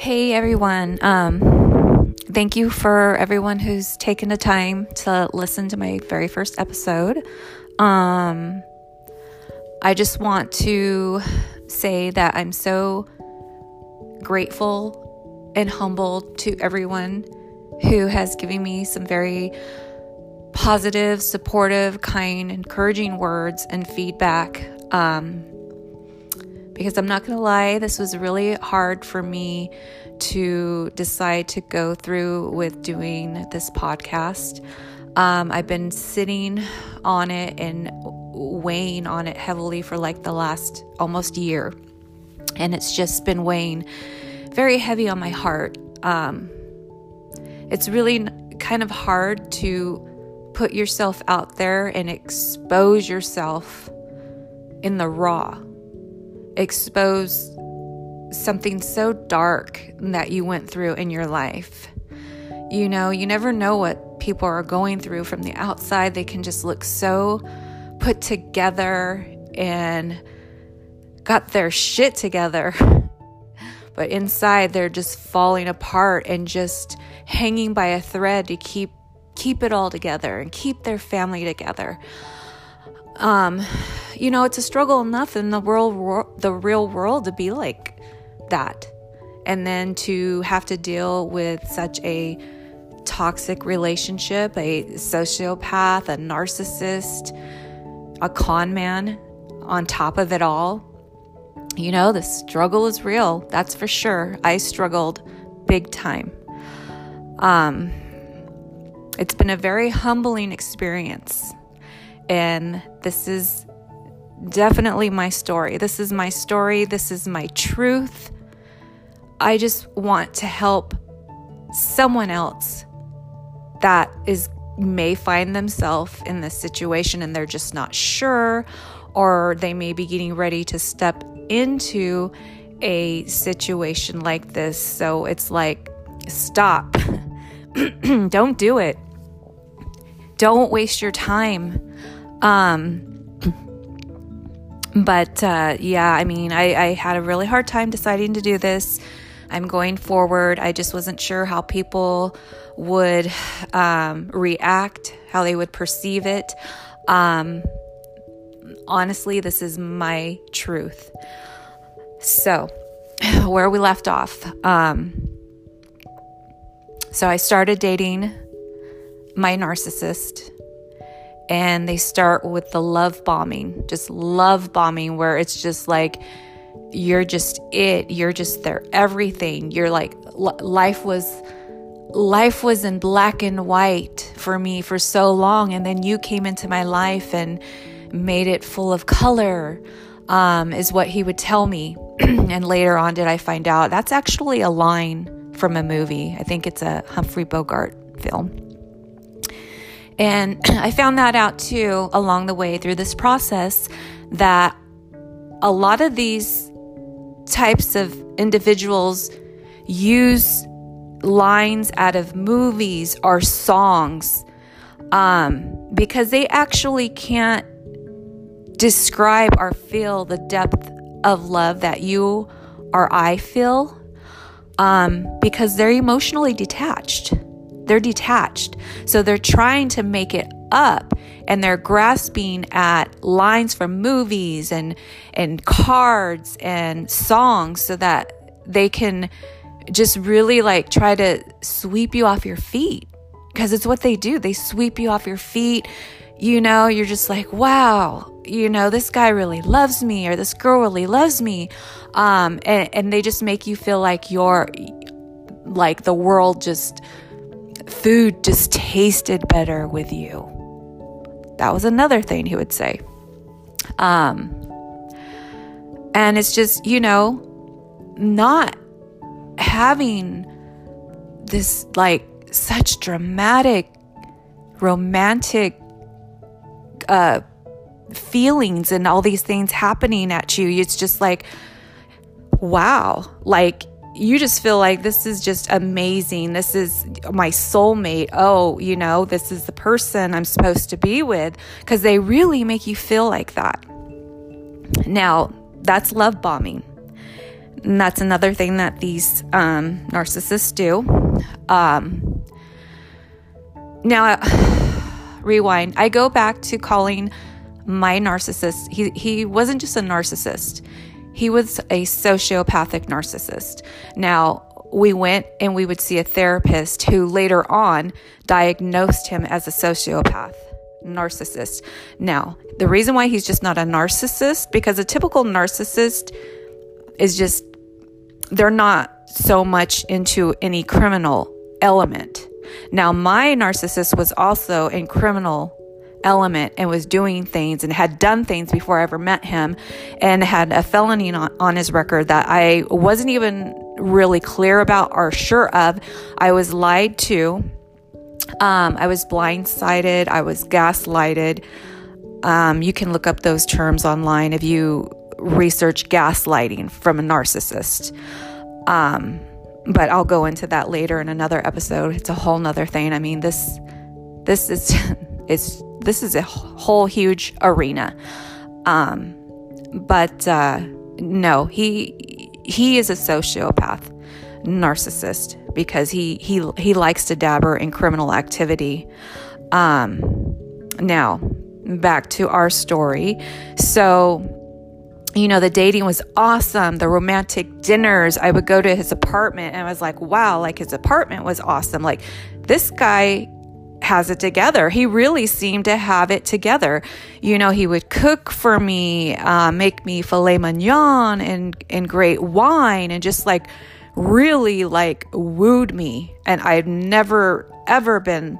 Hey everyone. Um, thank you for everyone who's taken the time to listen to my very first episode. Um, I just want to say that I'm so grateful and humbled to everyone who has given me some very positive, supportive, kind, encouraging words and feedback. Um, because I'm not going to lie, this was really hard for me to decide to go through with doing this podcast. Um, I've been sitting on it and weighing on it heavily for like the last almost year. And it's just been weighing very heavy on my heart. Um, it's really kind of hard to put yourself out there and expose yourself in the raw expose something so dark that you went through in your life. You know, you never know what people are going through from the outside. They can just look so put together and got their shit together. But inside they're just falling apart and just hanging by a thread to keep keep it all together and keep their family together. Um, you know, it's a struggle enough in the the real world, to be like that, and then to have to deal with such a toxic relationship, a sociopath, a narcissist, a con man on top of it all. You know, the struggle is real. That's for sure. I struggled big time. Um, it's been a very humbling experience. And this is definitely my story. This is my story. This is my truth. I just want to help someone else that is may find themselves in this situation and they're just not sure or they may be getting ready to step into a situation like this. So it's like stop. Don't do it. Don't waste your time. Um, but uh, yeah, I mean, I, I had a really hard time deciding to do this. I'm going forward. I just wasn't sure how people would um, react, how they would perceive it. Um, honestly, this is my truth. So, where we left off. Um, so, I started dating my narcissist and they start with the love bombing, just love bombing, where it's just like you're just it, you're just their everything. You're like life was life was in black and white for me for so long, and then you came into my life and made it full of color. Um, is what he would tell me, and later on did I find out that's actually a line from a movie. I think it's a Humphrey Bogart film. And I found that out too along the way through this process that a lot of these types of individuals use lines out of movies or songs um, because they actually can't describe or feel the depth of love that you or I feel um, because they're emotionally detached. They're detached. So they're trying to make it up and they're grasping at lines from movies and and cards and songs so that they can just really like try to sweep you off your feet because it's what they do. They sweep you off your feet. You know, you're just like, wow, you know, this guy really loves me or this girl really loves me. Um, and, and they just make you feel like you're like the world just food just tasted better with you. That was another thing he would say. Um, and it's just, you know, not having this like such dramatic, romantic uh, feelings and all these things happening at you. It's just like, wow, like you just feel like this is just amazing. This is my soulmate. Oh, you know, this is the person I'm supposed to be with because they really make you feel like that. Now, that's love bombing. And that's another thing that these um, narcissists do. Um, now, rewind. I go back to calling my narcissist. He he wasn't just a narcissist. He was a sociopathic narcissist. Now, we went and we would see a therapist who later on diagnosed him as a sociopath narcissist. Now, the reason why he's just not a narcissist because a typical narcissist is just they're not so much into any criminal element. Now, my narcissist was also in criminal element and was doing things and had done things before I ever met him and had a felony on, on his record that I wasn't even really clear about or sure of. I was lied to. Um, I was blindsided. I was gaslighted. Um, you can look up those terms online if you research gaslighting from a narcissist. Um, but I'll go into that later in another episode. It's a whole nother thing. I mean, this this is it's this is a whole huge arena. Um, but uh, no, he he is a sociopath, narcissist because he he he likes to dabber in criminal activity. Um, now back to our story. So you know, the dating was awesome. The romantic dinners, I would go to his apartment and I was like, wow, like his apartment was awesome. Like this guy has it together. He really seemed to have it together. You know, he would cook for me, uh, make me filet mignon and, and great wine and just like really like wooed me. And I've never, ever been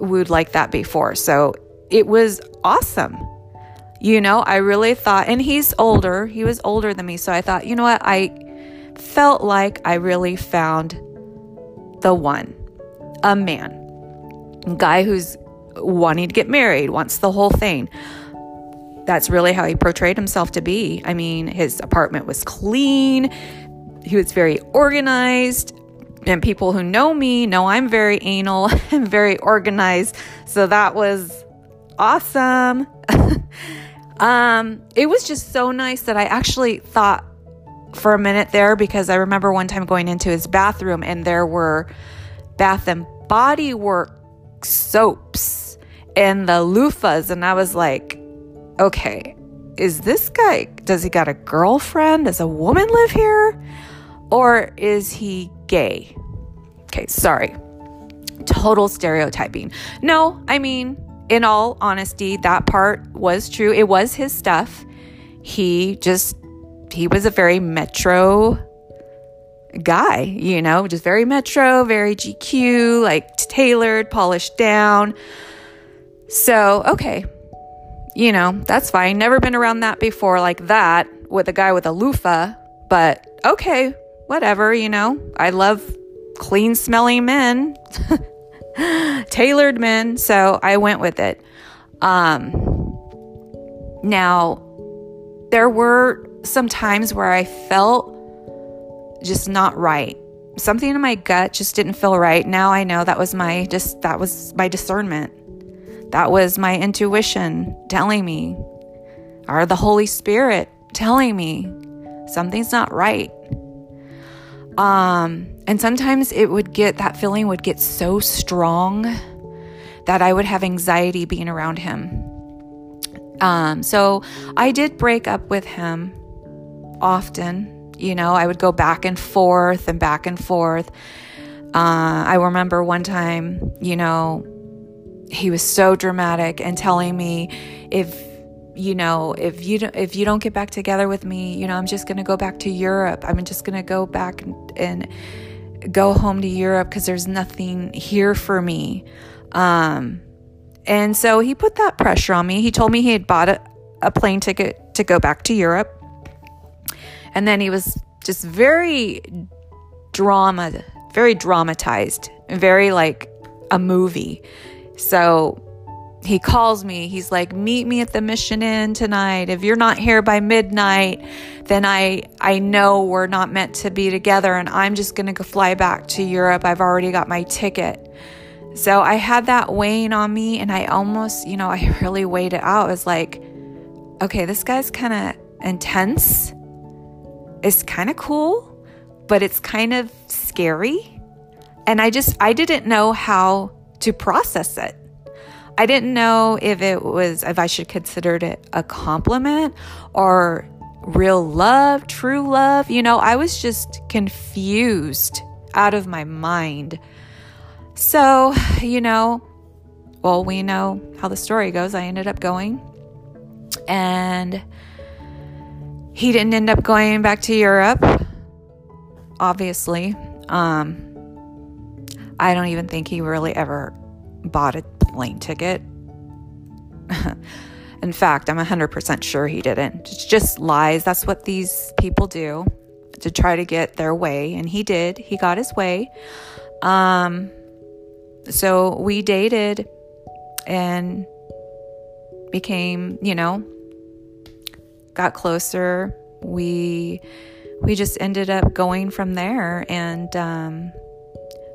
wooed like that before. So it was awesome. You know, I really thought, and he's older, he was older than me. So I thought, you know what? I felt like I really found the one, a man, guy who's wanting to get married, wants the whole thing. That's really how he portrayed himself to be. I mean, his apartment was clean, he was very organized. And people who know me know I'm very anal and very organized. So that was awesome. Um, it was just so nice that I actually thought for a minute there because I remember one time going into his bathroom and there were Bath and Body Work soaps and the loofahs, and I was like, okay, is this guy, does he got a girlfriend? Does a woman live here? Or is he gay? Okay, sorry. Total stereotyping. No, I mean, in all honesty, that part was true. It was his stuff. He just, he was a very metro guy, you know, just very metro, very GQ, like tailored, polished down. So, okay, you know, that's fine. Never been around that before, like that, with a guy with a loofah, but okay, whatever, you know. I love clean smelling men. tailored men, so I went with it. Um, now, there were some times where I felt just not right. Something in my gut just didn't feel right. Now I know that was my just that was my discernment. That was my intuition telling me or the Holy Spirit telling me something's not right. Um, and sometimes it would get, that feeling would get so strong that I would have anxiety being around him. Um, so I did break up with him often. You know, I would go back and forth and back and forth. Uh, I remember one time, you know, he was so dramatic and telling me if you know, if you don't, if you don't get back together with me, you know, I'm just going to go back to Europe. I'm just going to go back and, and, go home to Europe because there's nothing here for me. Um, and so he put that pressure on me. He told me he had bought a, a plane ticket to go back to Europe. And then he was just very drama, very dramatized, very like a movie. So he calls me. He's like, "Meet me at the Mission Inn tonight. If you're not here by midnight, then I I know we're not meant to be together and I'm just going to go fly back to Europe. I've already got my ticket." So I had that weighing on me and I almost, you know, I really weighed it out. It was like, okay, this guy's kind of intense. Is kind of cool, but it's kind of scary. And I just, I didn't know how to process it. I didn't know if it was, if I should consider it a compliment or real love, true love. You know, I was just confused out of my mind. So, you know, well, we know how the story goes. I ended up going and he didn't end up going back to Europe, obviously. Um, I don't even think he really ever bought a plane ticket. In fact, I'm 100% sure he didn't. It's just lies. That's what these people do to try to get their way. And he did. He got his way. Um, so we dated and became, you know, got closer. We we just ended up going from there and um,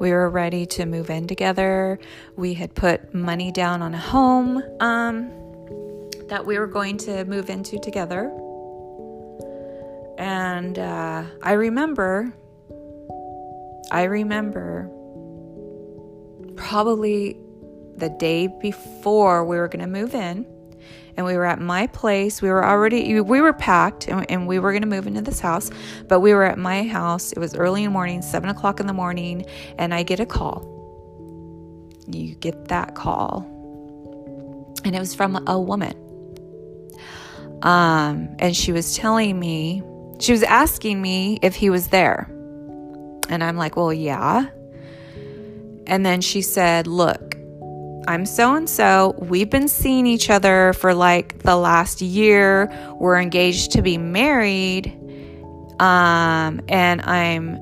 we were ready to move in together. We had put money down on a home um, that we were going to move into together. And uh, I remember, I remember probably the day before we were going to move in and we were at my place. We were already, we were packed and, and we were going to move into this house, but we were at my house. It was early in the morning, seven o'clock in the morning, and I get a call. You get that call, and it was from a woman. Um, and she was telling me, she was asking me if he was there. And I'm like, well, yeah. And then she said, look, I'm so and so. We've been seeing each other for like the last year. We're engaged to be married. Um, and I'm,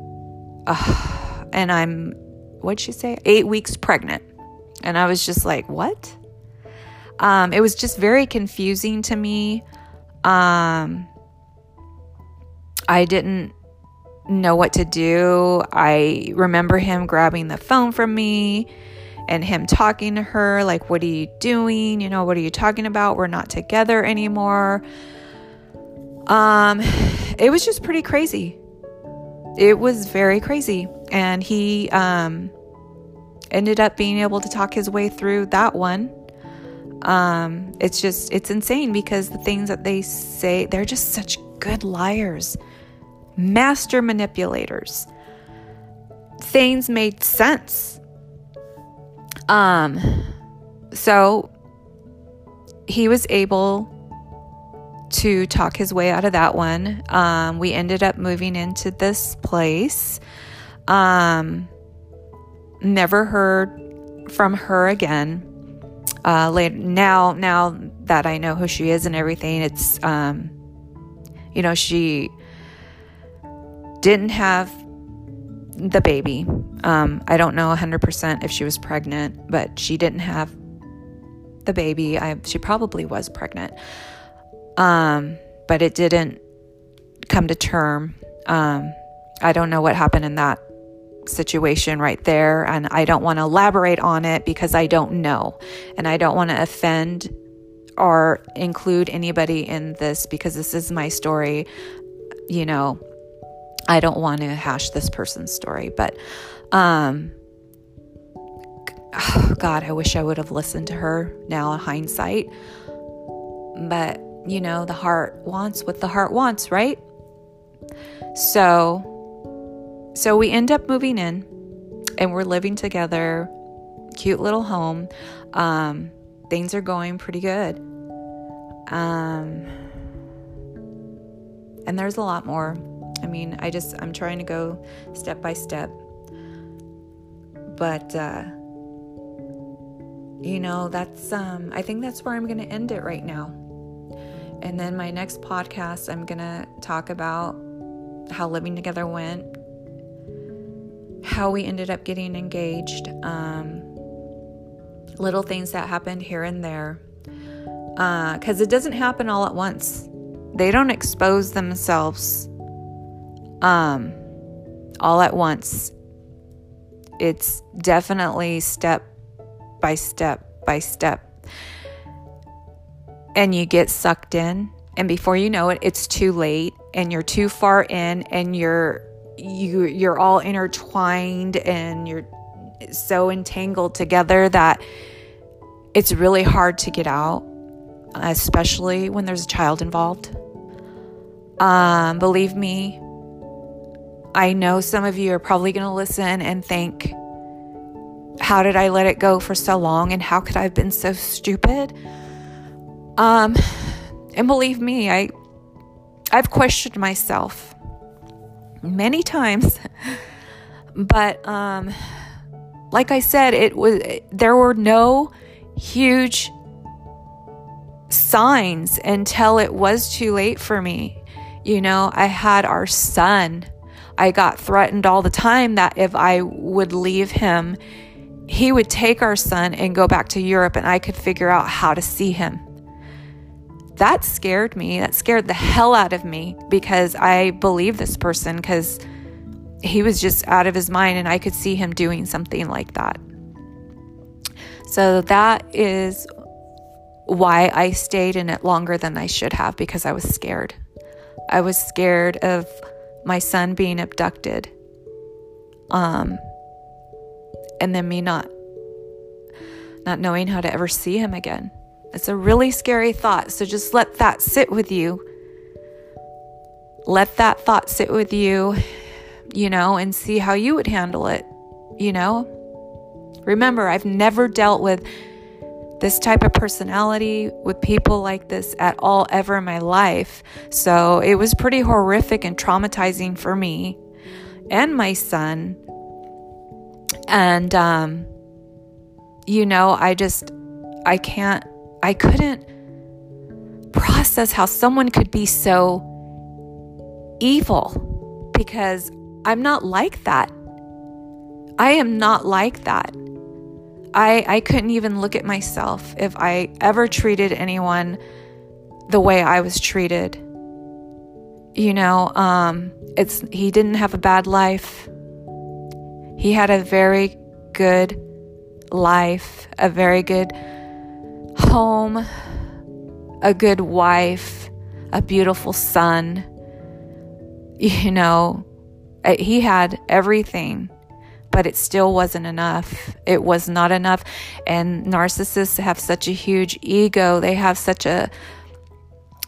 uh, and I'm, what'd she say? Eight weeks pregnant. And I was just like, what? Um, it was just very confusing to me. Um, I didn't know what to do. I remember him grabbing the phone from me and him talking to her, like, What are you doing? You know, what are you talking about? We're not together anymore. Um, it was just pretty crazy. It was very crazy. And he um, ended up being able to talk his way through that one. Um, it's just, it's insane because the things that they say, they're just such good liars, master manipulators. Things made sense um, so he was able to talk his way out of that one. Um, we ended up moving into this place. Um, never heard from her again. Uh, later, now, now that I know who she is and everything, it's, um, you know, she didn't have the baby. Um, I don't know 100% if she was pregnant, but she didn't have the baby. I, she probably was pregnant. Um, but it didn't come to term. Um, I don't know what happened in that situation right there. And I don't want to elaborate on it because I don't know. And I don't want to offend or include anybody in this because this is my story. You know, I don't want to hash this person's story, but um God, I wish I would have listened to her now in hindsight. But, you know, the heart wants what the heart wants, right? So so we end up moving in and we're living together. Cute little home. Um things are going pretty good. Um and there's a lot more I mean, I just, I'm trying to go step by step. But, uh, you know, that's, um, I think that's where I'm going to end it right now. And then my next podcast, I'm going to talk about how living together went, how we ended up getting engaged, um, little things that happened here and there. Because uh, it doesn't happen all at once. They don't expose themselves um, all at once. It's definitely step by step by step. And you get sucked in and before you know it it's too late and you're too far in and you're you you're all intertwined and you're so entangled together that it's really hard to get out especially when there's a child involved um, believe me i know some of you are probably going to listen and think how did i let it go for so long and how could i have been so stupid um and believe me, I I've questioned myself many times. but um like I said, it was there were no huge signs until it was too late for me. You know, I had our son. I got threatened all the time that if I would leave him, he would take our son and go back to Europe and I could figure out how to see him that scared me. That scared the hell out of me because I believe this person because he was just out of his mind and I could see him doing something like that. So that is why I stayed in it longer than I should have because I was scared. I was scared of my son being abducted. Um and then me not not knowing how to ever see him again. It's a really scary thought. So just let that sit with you. Let that thought sit with you, you know, and see how you would handle it, you know? Remember, I've never dealt with this type of personality with people like this at all ever in my life. So it was pretty horrific and traumatizing for me and my son. And, um, you know, I just, I can't I couldn't process how someone could be so evil because I'm not like that. I am not like that. I I couldn't even look at myself if I ever treated anyone the way I was treated. You know, um it's he didn't have a bad life. He had a very good life, a very good home, a good wife, a beautiful son. You know, he had everything, but it still wasn't enough. It was not enough. And narcissists have such a huge ego, they have such a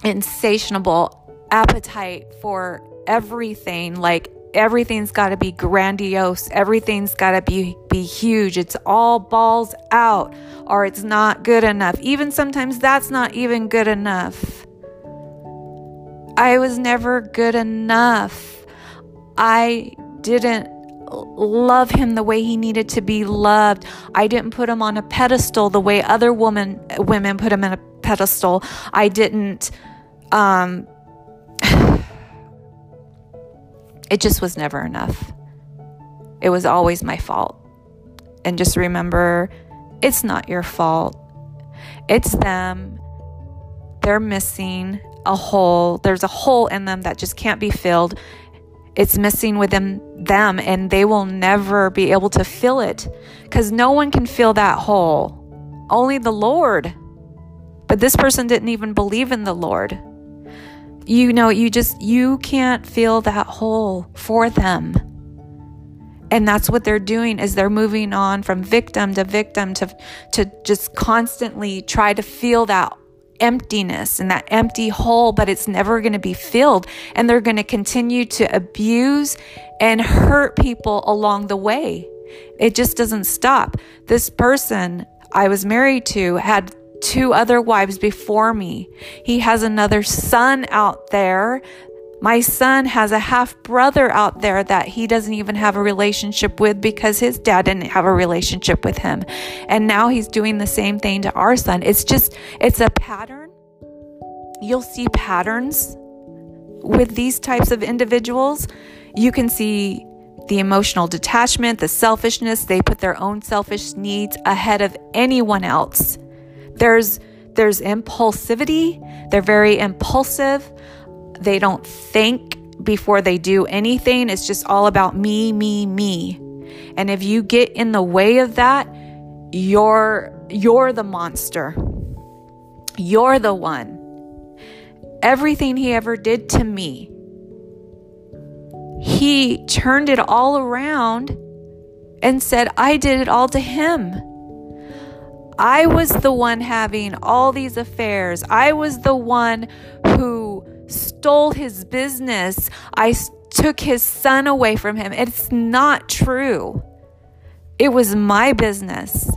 insatiable appetite for everything. Like everything's got to be grandiose. Everything's got to be be huge. It's all balls out or it's not good enough. Even sometimes that's not even good enough. I was never good enough. I didn't love him the way he needed to be loved i didn't put him on a pedestal the way other women women put him on a pedestal i didn't um it just was never enough. It was always my fault. And just remember, it's not your fault. It's them. They're missing a hole. There's a hole in them that just can't be filled. It's missing within them, and they will never be able to fill it because no one can fill that hole. Only the Lord. But this person didn't even believe in the Lord you know, you just, you can't fill that hole for them. And that's what they're doing is they're moving on from victim to victim to, to just constantly try to feel that emptiness and that empty hole, but it's never going to be filled. And they're going to continue to abuse and hurt people along the way. It just doesn't stop. This person I was married to had two other wives before me. He has another son out there. My son has a half brother out there that he doesn't even have a relationship with because his dad didn't have a relationship with him. And now he's doing the same thing to our son. It's just, it's a pattern. You'll see patterns with these types of individuals. You can see the emotional detachment, the selfishness. They put their own selfish needs ahead of anyone else. There's there's impulsivity. They're very impulsive. They don't think before they do anything. It's just all about me, me, me. And if you get in the way of that, you're you're the monster. You're the one. everything he ever did to me, he turned it all around and said, I did it all to him. I was the one having all these affairs. I was the one who stole his business. I took his son away from him. It's not true. It was my business,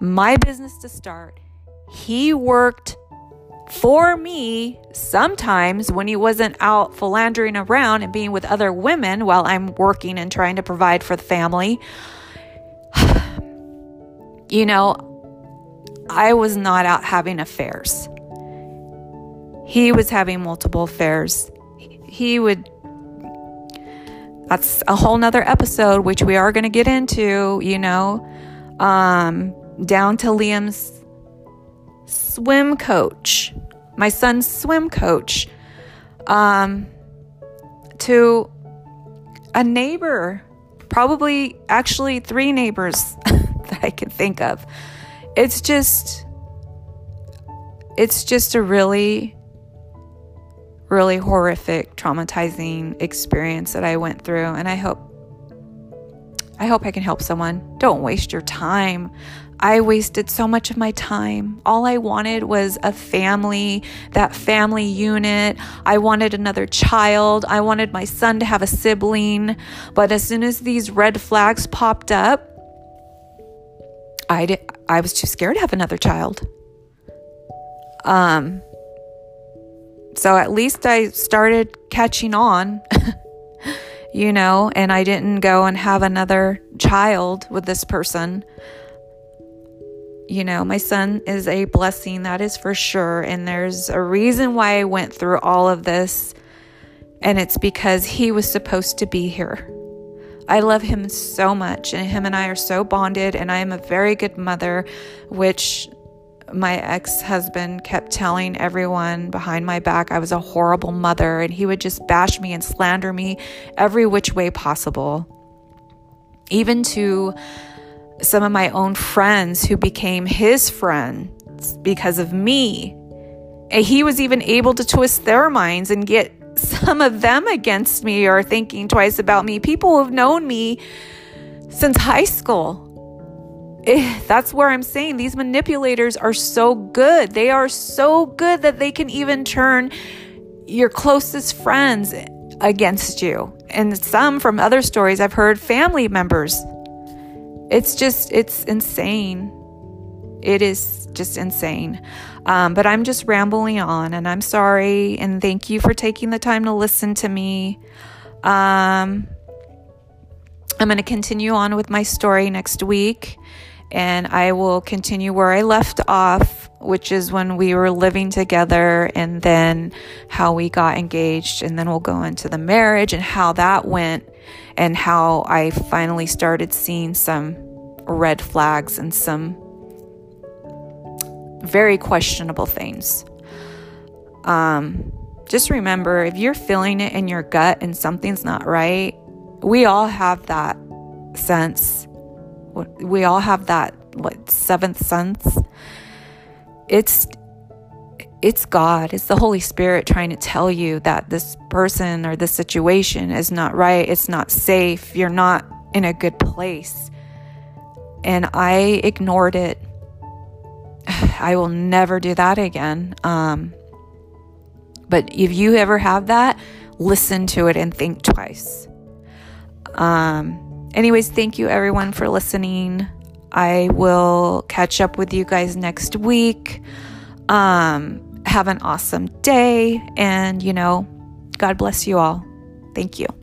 my business to start. He worked for me sometimes when he wasn't out philandering around and being with other women while I'm working and trying to provide for the family. you know, I was not out having affairs. He was having multiple affairs. He would, that's a whole nother episode, which we are going to get into, you know, um, down to Liam's swim coach, my son's swim coach, um, to a neighbor, probably actually three neighbors that I can think of it's just it's just a really really horrific traumatizing experience that I went through and I hope I hope I can help someone. Don't waste your time. I wasted so much of my time. All I wanted was a family, that family unit. I wanted another child. I wanted my son to have a sibling. But as soon as these red flags popped up, I did, I was too scared to have another child. Um so at least I started catching on, you know, and I didn't go and have another child with this person. You know, my son is a blessing, that is for sure. And there's a reason why I went through all of this, and it's because he was supposed to be here. I love him so much, and him and I are so bonded, and I am a very good mother, which my ex husband kept telling everyone behind my back I was a horrible mother, and he would just bash me and slander me every which way possible. Even to some of my own friends who became his friends because of me. And he was even able to twist their minds and get some of them against me or thinking twice about me. People who've known me since high school. Eh, that's where I'm saying these manipulators are so good. They are so good that they can even turn your closest friends against you. And some from other stories I've heard family members. It's just, it's insane. It is just insane. Um, but I'm just rambling on, and I'm sorry. And thank you for taking the time to listen to me. Um, I'm going to continue on with my story next week, and I will continue where I left off, which is when we were living together, and then how we got engaged, and then we'll go into the marriage and how that went, and how I finally started seeing some red flags and some very questionable things. Um, just remember if you're feeling it in your gut and something's not right, we all have that sense. We all have that what seventh sense. It's it's God, it's the Holy Spirit trying to tell you that this person or this situation is not right, it's not safe, you're not in a good place. And I ignored it I will never do that again. Um, but if you ever have that, listen to it and think twice. Um, anyways, thank you everyone for listening. I will catch up with you guys next week. Um, have an awesome day, and you know, God bless you all. Thank you.